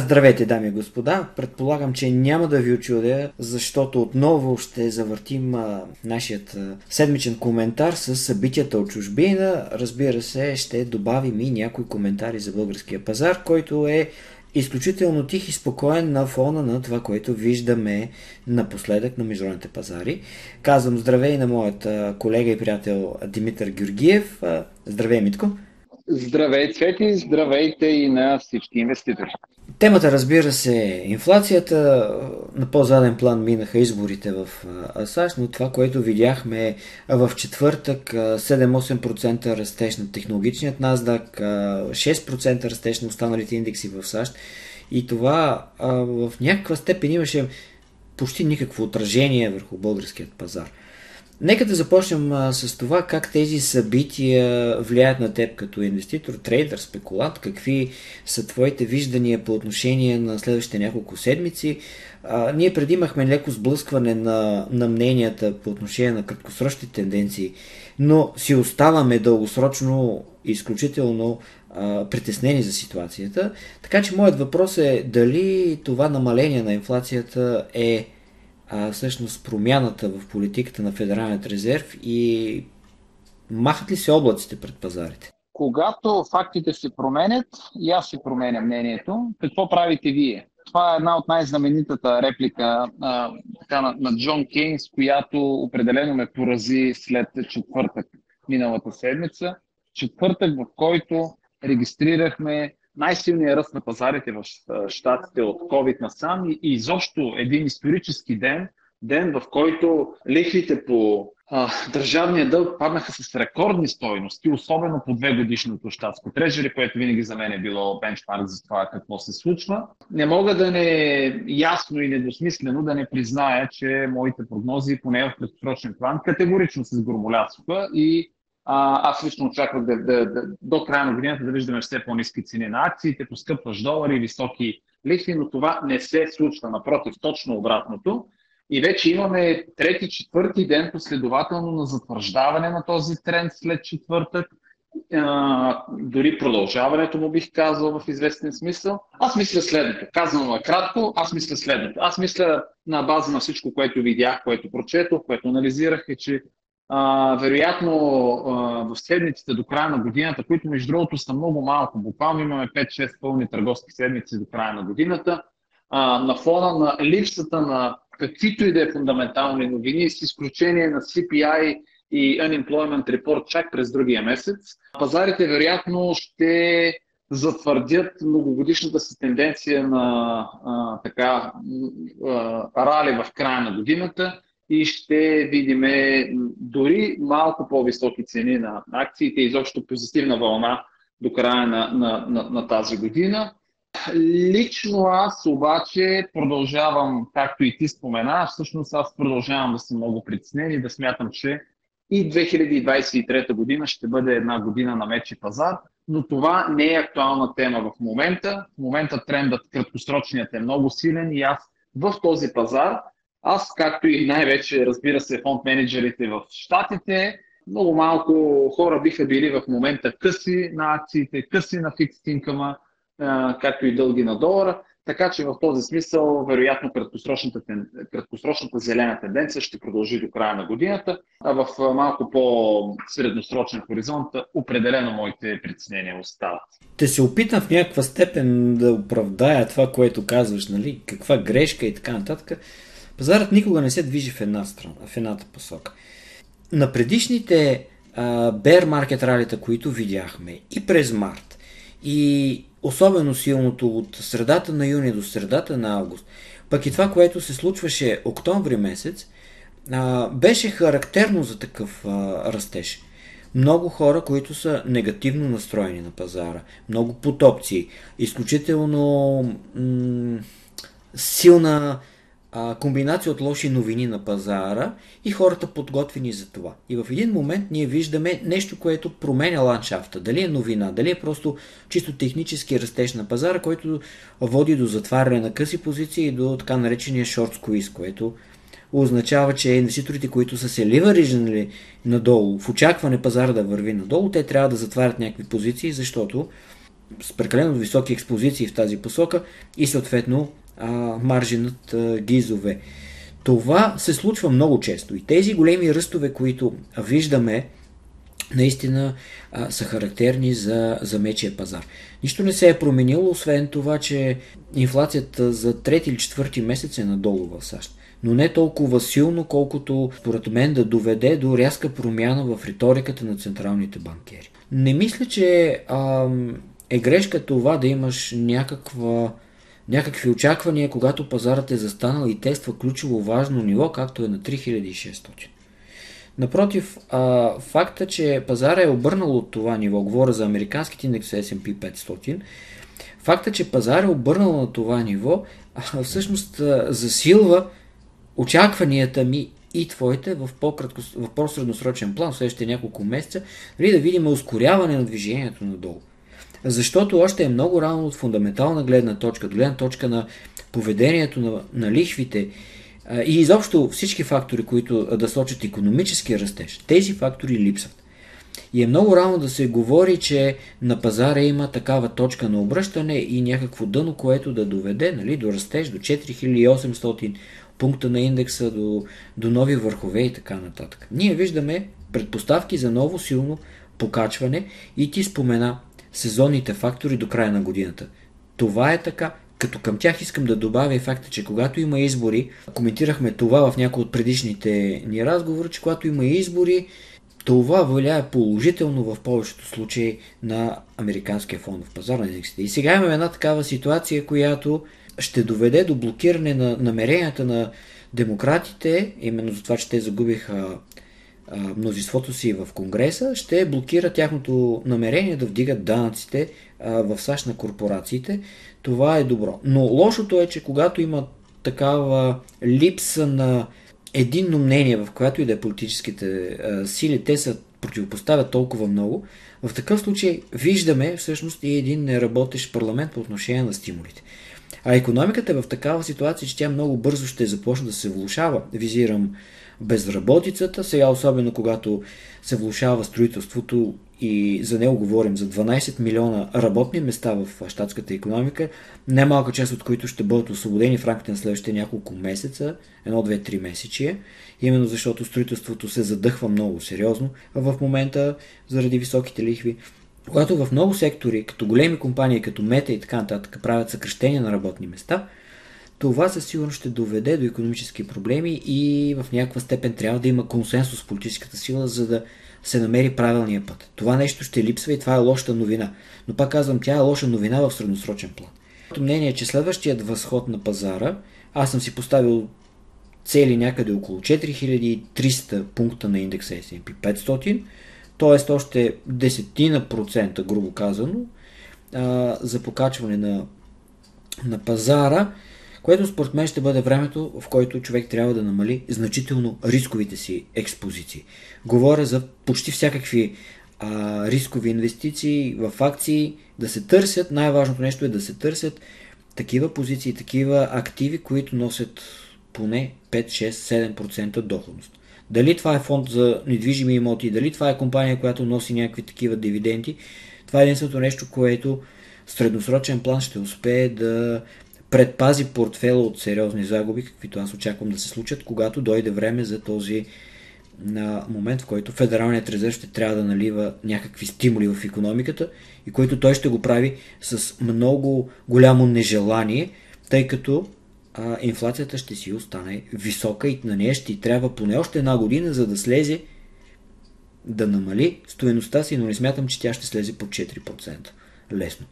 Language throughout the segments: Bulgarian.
здравейте, дами и господа! Предполагам, че няма да ви очудя, защото отново ще завъртим а, нашият а, седмичен коментар с събитията от чужбина. Разбира се, ще добавим и някои коментари за българския пазар, който е изключително тих и спокоен на фона на това, което виждаме напоследък на международните пазари. Казвам здравей на моят колега и приятел Димитър Георгиев. Здравей, Митко! Здравей, Цвети! Здравейте и на всички инвеститори! Темата, разбира се, е инфлацията. На по-заден план минаха изборите в САЩ, но това, което видяхме в четвъртък, 7-8% растеж на технологичният NASDAQ, 6% растеж на останалите индекси в САЩ. И това в някаква степен имаше почти никакво отражение върху българският пазар. Нека да започнем а, с това как тези събития влияят на теб като инвеститор, трейдър, спекулант, какви са твоите виждания по отношение на следващите няколко седмици. А, ние преди имахме леко сблъскване на, на мненията по отношение на краткосрочни тенденции, но си оставаме дългосрочно изключително а, притеснени за ситуацията. Така че моят въпрос е дали това намаление на инфлацията е а, всъщност промяната в политиката на Федералният резерв и махат ли се облаците пред пазарите? Когато фактите се променят, и аз си променя мнението, какво правите вие? Това е една от най-знаменитата реплика а, така, на, на Джон Кейнс, която определено ме порази след четвъртък миналата седмица. Четвъртък, в който регистрирахме най-силният ръст на пазарите в щатите от COVID насам и изобщо един исторически ден, ден в който лихвите по а, държавния дълг паднаха с рекордни стойности, особено по две годишното щатско трежери, което винаги за мен е било бенчмарк за това какво се случва. Не мога да не ясно и недосмислено да не призная, че моите прогнози, поне в краткосрочен план, категорично се сгромолясваха и а, аз лично очаквах да, да, да, до края на годината да виждаме все по-низки цени на акциите, поскъпваш долари, високи лихви, но това не се случва. Напротив, точно обратното. И вече имаме трети, четвърти ден последователно на затвърждаване на този тренд след четвъртък. А, дори продължаването му бих казал в известен смисъл. Аз мисля следното. Казвам накратко, аз мисля следното. Аз мисля на база на всичко, което видях, което прочетох, което анализирах, е, че а, вероятно а, в седмиците до края на годината, които между другото са много малко, буквално имаме 5-6 пълни търговски седмици до края на годината, а, на фона на липсата на каквито и да е фундаментални новини, с изключение на CPI и Unemployment Report чак през другия месец, пазарите вероятно ще затвърдят многогодишната си тенденция на а, така, а, рали в края на годината и ще видим дори малко по-високи цени на акциите, изобщо позитивна вълна до края на, на, на, на тази година. Лично аз обаче продължавам, както и ти спомена, всъщност аз продължавам да съм много притеснен и да смятам, че и 2023 година ще бъде една година на мечи пазар, но това не е актуална тема в момента. В момента трендът краткосрочният е много силен и аз в този пазар аз, както и най-вече, разбира се, фонд менеджерите в Штатите, много малко хора биха били в момента къси на акциите, къси на фикс инкъма, както и дълги на долара. Така че в този смисъл, вероятно, краткосрочната, краткосрочната зелена тенденция ще продължи до края на годината, а в малко по-средносрочен хоризонт определено моите притеснения остават. Те се опитам в някаква степен да оправдая това, което казваш, нали? каква грешка и така нататък. Пазарът никога не се движи в една страна, в едната посока. На предишните бер маркет ралита, които видяхме и през март, и особено силното от средата на юни до средата на август, пък и това, което се случваше октомври месец, а, беше характерно за такъв а, растеж. Много хора, които са негативно настроени на пазара, много потопци, изключително м- силна а, комбинация от лоши новини на пазара и хората подготвени за това. И в един момент ние виждаме нещо, което променя ландшафта. Дали е новина, дали е просто чисто технически растеж на пазара, който води до затваряне на къси позиции и до така наречения шорт squeeze, което означава, че инвеститорите, които са се ливарижнали надолу, в очакване пазара да върви надолу, те трябва да затварят някакви позиции, защото с прекалено високи експозиции в тази посока и съответно а, маржинът а, гизове. Това се случва много често и тези големи ръстове, които виждаме, наистина а, са характерни за, за мечия пазар. Нищо не се е променило, освен това, че инфлацията за трети или четвърти месец е надолу в САЩ. Но не толкова силно, колкото според мен да доведе до рязка промяна в риториката на централните банкери. Не мисля, че а, е грешка това да имаш някаква, някакви очаквания, когато пазарът е застанал и тества ключово важно ниво, както е на 3600. Напротив, а, факта, че пазара е обърнал от това ниво, говоря за американските индекс S&P 500, факта, че пазар е обърнал на това ниво, а, всъщност а, засилва очакванията ми и твоите в, в по-средносрочен план, в следващите няколко месеца, нали, да видим ускоряване на движението надолу. Защото още е много рано от фундаментална гледна точка, до гледна точка на поведението на, на лихвите и изобщо всички фактори, които да сочат економически растеж. Тези фактори липсват. И е много рано да се говори, че на пазара има такава точка на обръщане и някакво дъно, което да доведе нали, до растеж до 4800 пункта на индекса, до, до нови върхове и така нататък. Ние виждаме предпоставки за ново силно покачване и ти спомена сезонните фактори до края на годината. Това е така, като към тях искам да добавя и факта, че когато има избори, коментирахме това в някои от предишните ни разговори, че когато има избори, това влияе положително в повечето случаи на американския фондов пазар на индексите. И сега имаме една такава ситуация, която ще доведе до блокиране на намеренията на демократите, именно за това, че те загубиха мнозинството си в Конгреса, ще блокира тяхното намерение да вдигат данъците в САЩ на корпорациите. Това е добро. Но лошото е, че когато има такава липса на единно мнение, в която и да е политическите сили, те се противопоставят толкова много, в такъв случай виждаме всъщност и един неработещ парламент по отношение на стимулите. А економиката е в такава ситуация, че тя много бързо ще започне да се влушава. Визирам безработицата, сега особено когато се влушава строителството и за него говорим за 12 милиона работни места в щатската економика, немалка част от които ще бъдат освободени в рамките на следващите няколко месеца, едно, две, три месечия, именно защото строителството се задъхва много сериозно в момента заради високите лихви. Когато в много сектори, като големи компании, като Мета и така нататък, правят съкрещения на работни места – това със сигурност ще доведе до економически проблеми и в някаква степен трябва да има консенсус в политическата сила, за да се намери правилния път. Това нещо ще липсва и това е лоша новина. Но пак казвам, тя е лоша новина в средносрочен план. Моето мнение е, че следващият възход на пазара, аз съм си поставил цели някъде около 4300 пункта на индекса S&P 500, т.е. още десетина процента, грубо казано, за покачване на, на пазара което според мен ще бъде времето, в който човек трябва да намали значително рисковите си експозиции. Говоря за почти всякакви а, рискови инвестиции в акции, да се търсят, най-важното нещо е да се търсят такива позиции, такива активи, които носят поне 5, 6, 7% доходност. Дали това е фонд за недвижими имоти, дали това е компания, която носи някакви такива дивиденти, това е единственото нещо, което в средносрочен план ще успее да предпази портфела от сериозни загуби, каквито аз очаквам да се случат, когато дойде време за този на момент, в който Федералният резерв ще трябва да налива някакви стимули в економиката и който той ще го прави с много голямо нежелание, тъй като а, инфлацията ще си остане висока и на нея ще трябва поне още една година, за да слезе да намали стоеността си, но не смятам, че тя ще слезе по 4% лесно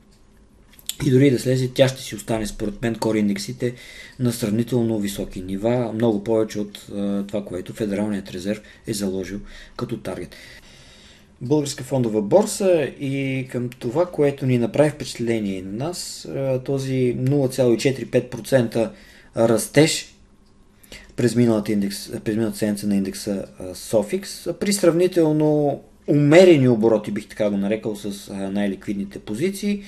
и дори да слезе, тя ще си остане според мен кор индексите на сравнително високи нива, много повече от това, което Федералният резерв е заложил като таргет. Българска фондова борса и към това, което ни направи впечатление на нас, този 0,45% растеж през миналата, индекс, през миналата седмица на индекса Sofix при сравнително умерени обороти, бих така го нарекал, с най-ликвидните позиции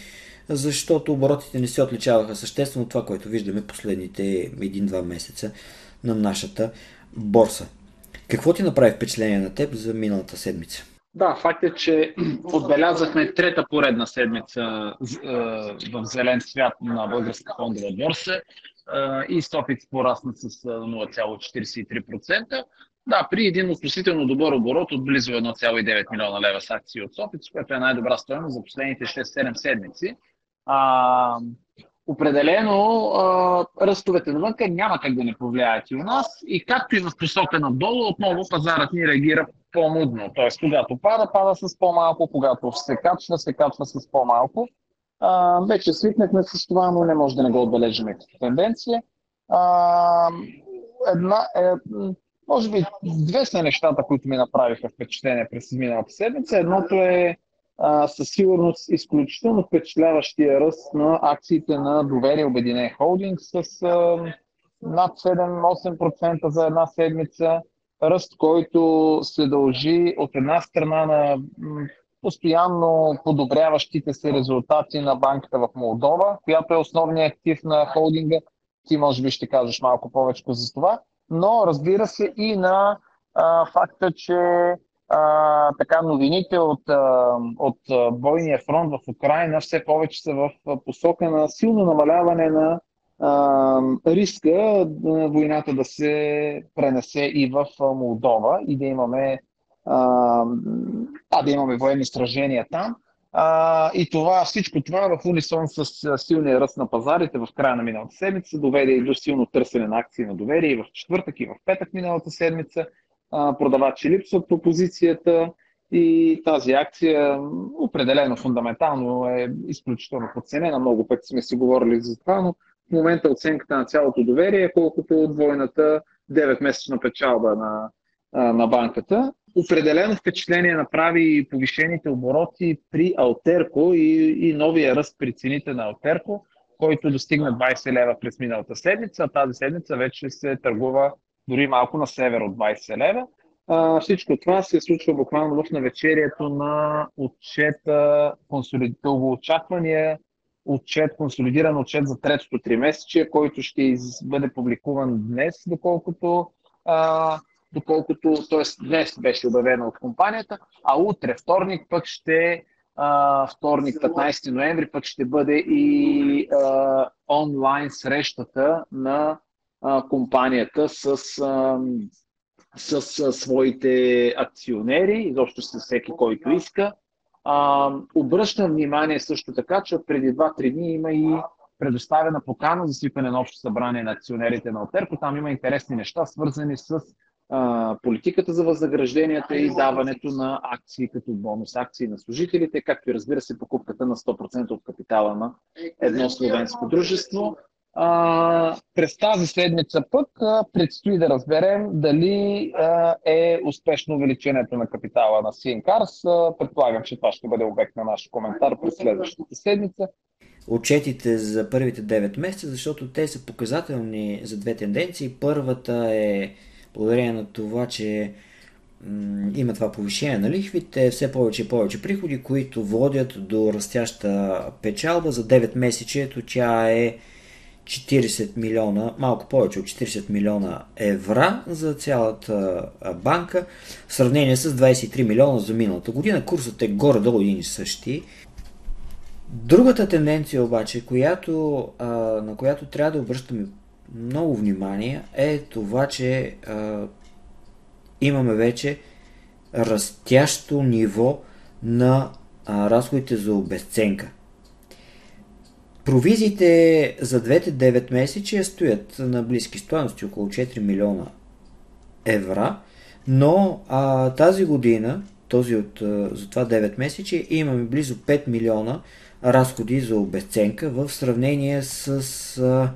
защото оборотите не се отличаваха съществено от това, което виждаме последните един-два месеца на нашата борса. Какво ти направи впечатление на теб за миналата седмица? Да, факт е, че отбелязахме трета поредна седмица в зелен свят на българска фондова борса и Стопикс порасна с 0,43%. Да, при един относително добър оборот от близо 1,9 милиона лева с акции от Сопиц, което е най-добра стоеност за последните 6-7 седмици. А, определено а, ръстовете навънка няма как да не повлияят и у нас. И както и в посока надолу, отново пазарът ни реагира по-мудно. Тоест, когато пада, пада с по-малко, когато се качва, се качва с по-малко. А, вече свикнахме с това, но не може да не го отбележим като тенденция. А, една, е, може би две са нещата, които ми направиха впечатление през миналата седмица. Едното е а, със сигурност изключително впечатляващия ръст на акциите на доверие Обединен Холдинг с а, над 7-8% за една седмица. Ръст, който се дължи от една страна на постоянно подобряващите се резултати на банката в Молдова, която е основният актив на холдинга. Ти може би ще кажеш малко повече за това. Но разбира се и на а, факта, че а, така новините от, а, от бойния фронт в Украина все повече са в посока на силно намаляване на а, риска войната да се пренесе и в Молдова и да имаме, а, а, да имаме военни сражения там. А, и това, всичко това в унисон с силния ръст на пазарите в края на миналата седмица доведе и до силно търсене на акции на доверие и в четвъртък и в петък миналата седмица продавачи липсват по позицията и тази акция определено фундаментално е изключително подценена. Много пъти сме си говорили за това, но в момента оценката на цялото доверие е колкото от двойната 9-месечна печалба на, на банката. Определено впечатление направи и повишените обороти при Алтерко и, и новия ръст при цените на Алтерко, който достигна 20 лева през миналата седмица, тази седмица вече се търгува дори малко на север от 20 лева. А, всичко това се случва буквално в навечерието на отчета, консолидително очаквания, отчет, консолидиран отчет за третото три месече, който ще из, бъде публикуван днес, доколкото, а, доколкото т.е. днес беше обявено от компанията, а утре, вторник, пък ще а, вторник, 15 ноември, пък ще бъде и а, онлайн срещата на компанията с, с, своите акционери, изобщо с всеки, който иска. Обръщам внимание също така, че преди 2-3 дни има и предоставена покана за свикване на общо събрание на акционерите на Отерко. Там има интересни неща, свързани с политиката за възнагражденията и даването на акции като бонус акции на служителите, както и разбира се покупката на 100% от капитала на едно словенско дружество. А, през тази седмица пък а, предстои да разберем дали а, е успешно увеличението на капитала на Синкарс. Предполагам, че това ще бъде обект на наш коментар през следващата седмица. Отчетите за първите 9 месеца, защото те са показателни за две тенденции. Първата е благодарение на това, че има това повишение на лихвите, все повече и повече приходи, които водят до растяща печалба. За 9 месечето тя е 40 милиона, малко повече от 40 милиона евра за цялата банка, в сравнение с 23 милиона за миналата година. Курсът е горе-долу един и същи. Другата тенденция обаче, която, на която трябва да обръщаме много внимание, е това, че имаме вече растящо ниво на разходите за обесценка. Провизиите за двете 9 месечия стоят на близки стоености, около 4 милиона евра, но а, тази година, този от, за това 9 месече, имаме близо 5 милиона разходи за обесценка в сравнение с а,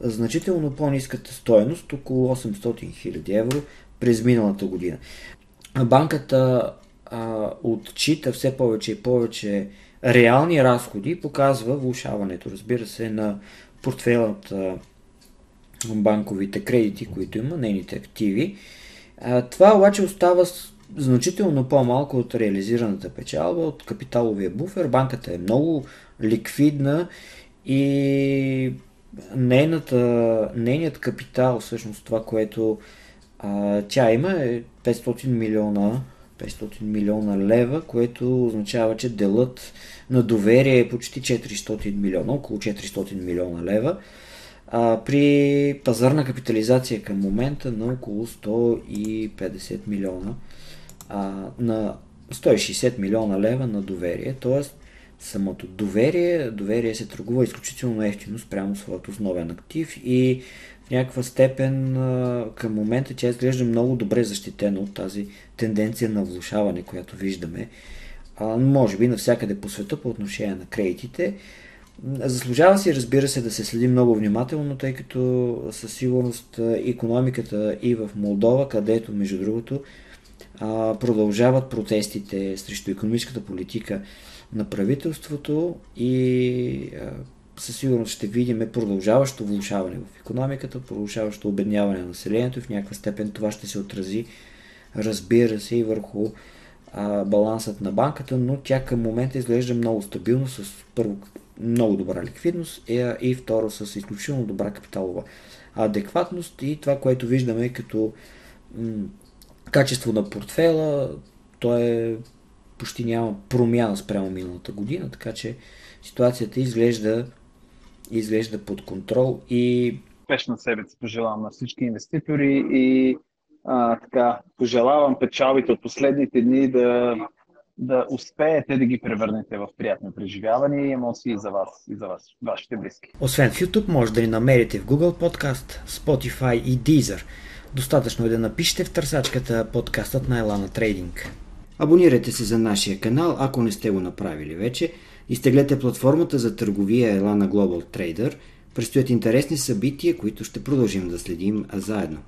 значително по-низката стоеност, около 800 000 евро през миналата година. Банката а, отчита все повече и повече реални разходи показва влушаването, разбира се, на портфелът банковите кредити, които има, нейните активи. Това обаче остава значително по-малко от реализираната печалба, от капиталовия буфер. Банката е много ликвидна и нейната, нейният капитал, всъщност това, което а, тя има е 500 милиона 500 милиона лева, което означава, че делът на доверие е почти 400 милиона, около 400 милиона лева, а, при пазарна капитализация към момента на около 150 милиона, а, на 160 милиона лева на доверие, т.е. самото доверие, доверие се търгува изключително ефтино спрямо своят основен актив и в някаква степен към момента тя изглежда много добре защитена от тази тенденция на влушаване, която виждаме. А, може би навсякъде по света по отношение на кредитите. Заслужава си, разбира се, да се следи много внимателно, тъй като със сигурност економиката и в Молдова, където, между другото, продължават протестите срещу економическата политика на правителството и със сигурност ще видим продължаващо влушаване в економиката, продължаващо обедняване на населението и в някаква степен това ще се отрази, разбира се, и върху а, балансът на банката, но тя към момента изглежда много стабилно, с първо много добра ликвидност и, и второ с изключително добра капиталова адекватност. И това, което виждаме като м- качество на портфела, то е почти няма промяна спрямо миналата година, така че ситуацията изглежда изглежда под контрол и... Успешна седмица пожелавам на всички инвеститори и а, така, пожелавам печалбите от последните дни да, да успеете да ги превърнете в приятни преживявания и емоции за вас и за вас, вашите близки. Освен в YouTube, може да ни намерите в Google Podcast, Spotify и Deezer. Достатъчно е да напишете в търсачката подкастът на Елана Трейдинг. Абонирайте се за нашия канал, ако не сте го направили вече – Изтеглете платформата за търговия Elana Global Trader. Предстоят интересни събития, които ще продължим да следим заедно.